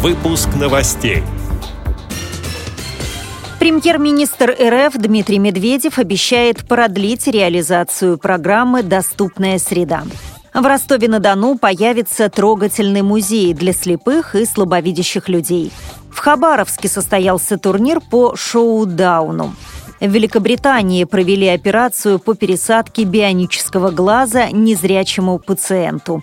Выпуск новостей. Премьер-министр РФ Дмитрий Медведев обещает продлить реализацию программы «Доступная среда». В Ростове-на-Дону появится трогательный музей для слепых и слабовидящих людей. В Хабаровске состоялся турнир по шоу-дауну. В Великобритании провели операцию по пересадке бионического глаза незрячему пациенту.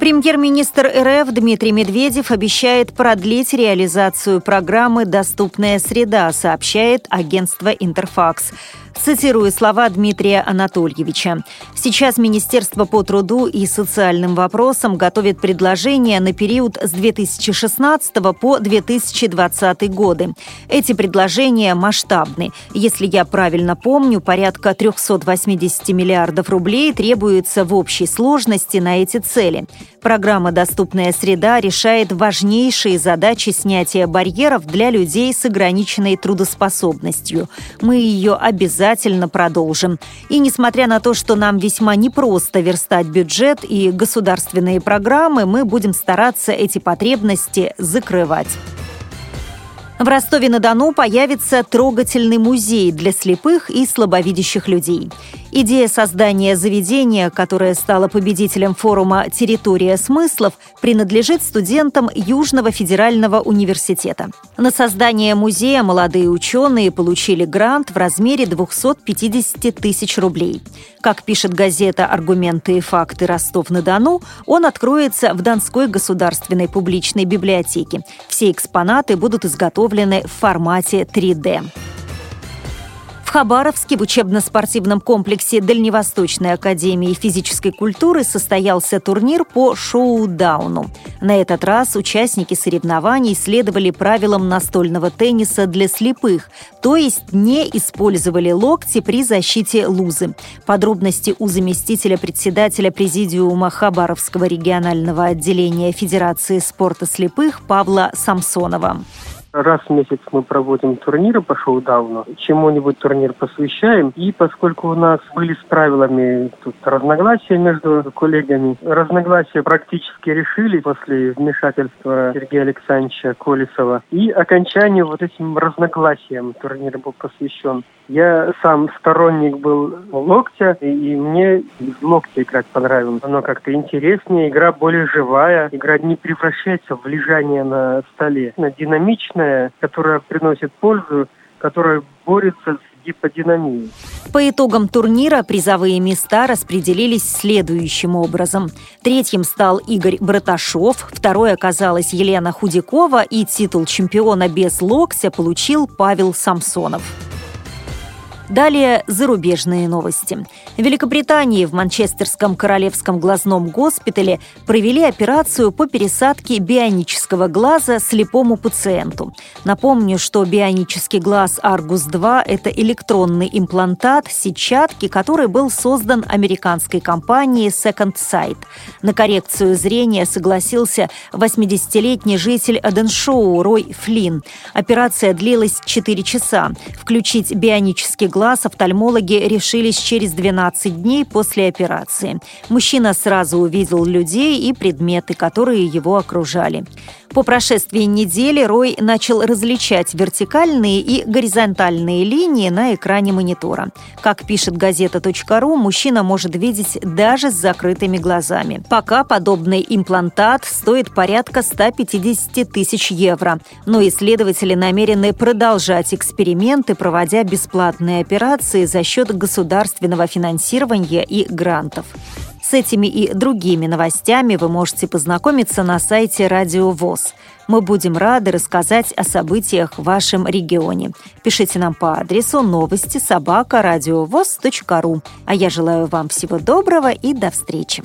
Премьер-министр РФ Дмитрий Медведев обещает продлить реализацию программы «Доступная среда», сообщает агентство «Интерфакс». Цитирую слова Дмитрия Анатольевича. Сейчас Министерство по труду и социальным вопросам готовит предложения на период с 2016 по 2020 годы. Эти предложения масштабны. Если я правильно помню, порядка 380 миллиардов рублей требуется в общей сложности на эти цели. Программа «Доступная среда» решает важнейшие задачи снятия барьеров для людей с ограниченной трудоспособностью. Мы ее обязательно продолжим. И несмотря на то, что нам весьма непросто верстать бюджет и государственные программы, мы будем стараться эти потребности закрывать. В Ростове-на-Дону появится трогательный музей для слепых и слабовидящих людей. Идея создания заведения, которое стало победителем форума «Территория смыслов», принадлежит студентам Южного федерального университета. На создание музея молодые ученые получили грант в размере 250 тысяч рублей. Как пишет газета «Аргументы и факты Ростов-на-Дону», он откроется в Донской государственной публичной библиотеке. Все экспонаты будут изготовлены в формате 3D. В Хабаровске в учебно-спортивном комплексе Дальневосточной академии физической культуры состоялся турнир по шоу-дауну. На этот раз участники соревнований следовали правилам настольного тенниса для слепых, то есть не использовали локти при защите лузы. Подробности у заместителя председателя президиума Хабаровского регионального отделения Федерации спорта слепых Павла Самсонова. Раз в месяц мы проводим турниры по шоу-дауну, чему-нибудь турнир посвящаем. И поскольку у нас были с правилами тут разногласия между коллегами, разногласия практически решили после вмешательства Сергея Александровича Колесова. И окончанию вот этим разногласиям турнир был посвящен. Я сам сторонник был локтя, и мне без локтя играть понравилось. Оно как-то интереснее, игра более живая, игра не превращается в лежание на столе. Она динамичная, которая приносит пользу, которая борется с гиподинамией. По итогам турнира призовые места распределились следующим образом. Третьим стал Игорь Браташов, второй оказалась Елена Худякова и титул чемпиона без локтя получил Павел Самсонов. Далее зарубежные новости. В Великобритании в Манчестерском королевском глазном госпитале провели операцию по пересадке бионического глаза слепому пациенту. Напомню, что бионический глаз Argus-2 – это электронный имплантат сетчатки, который был создан американской компанией Second Sight. На коррекцию зрения согласился 80-летний житель Эденшоу Рой Флинн. Операция длилась 4 часа. Включить бионический глаз глаз офтальмологи решились через 12 дней после операции. Мужчина сразу увидел людей и предметы, которые его окружали. По прошествии недели Рой начал различать вертикальные и горизонтальные линии на экране монитора. Как пишет газета.ру, мужчина может видеть даже с закрытыми глазами. Пока подобный имплантат стоит порядка 150 тысяч евро. Но исследователи намерены продолжать эксперименты, проводя бесплатные операции за счет государственного финансирования и грантов. С этими и другими новостями вы можете познакомиться на сайте Радио ВОЗ. Мы будем рады рассказать о событиях в вашем регионе. Пишите нам по адресу новости собака ру. А я желаю вам всего доброго и до встречи.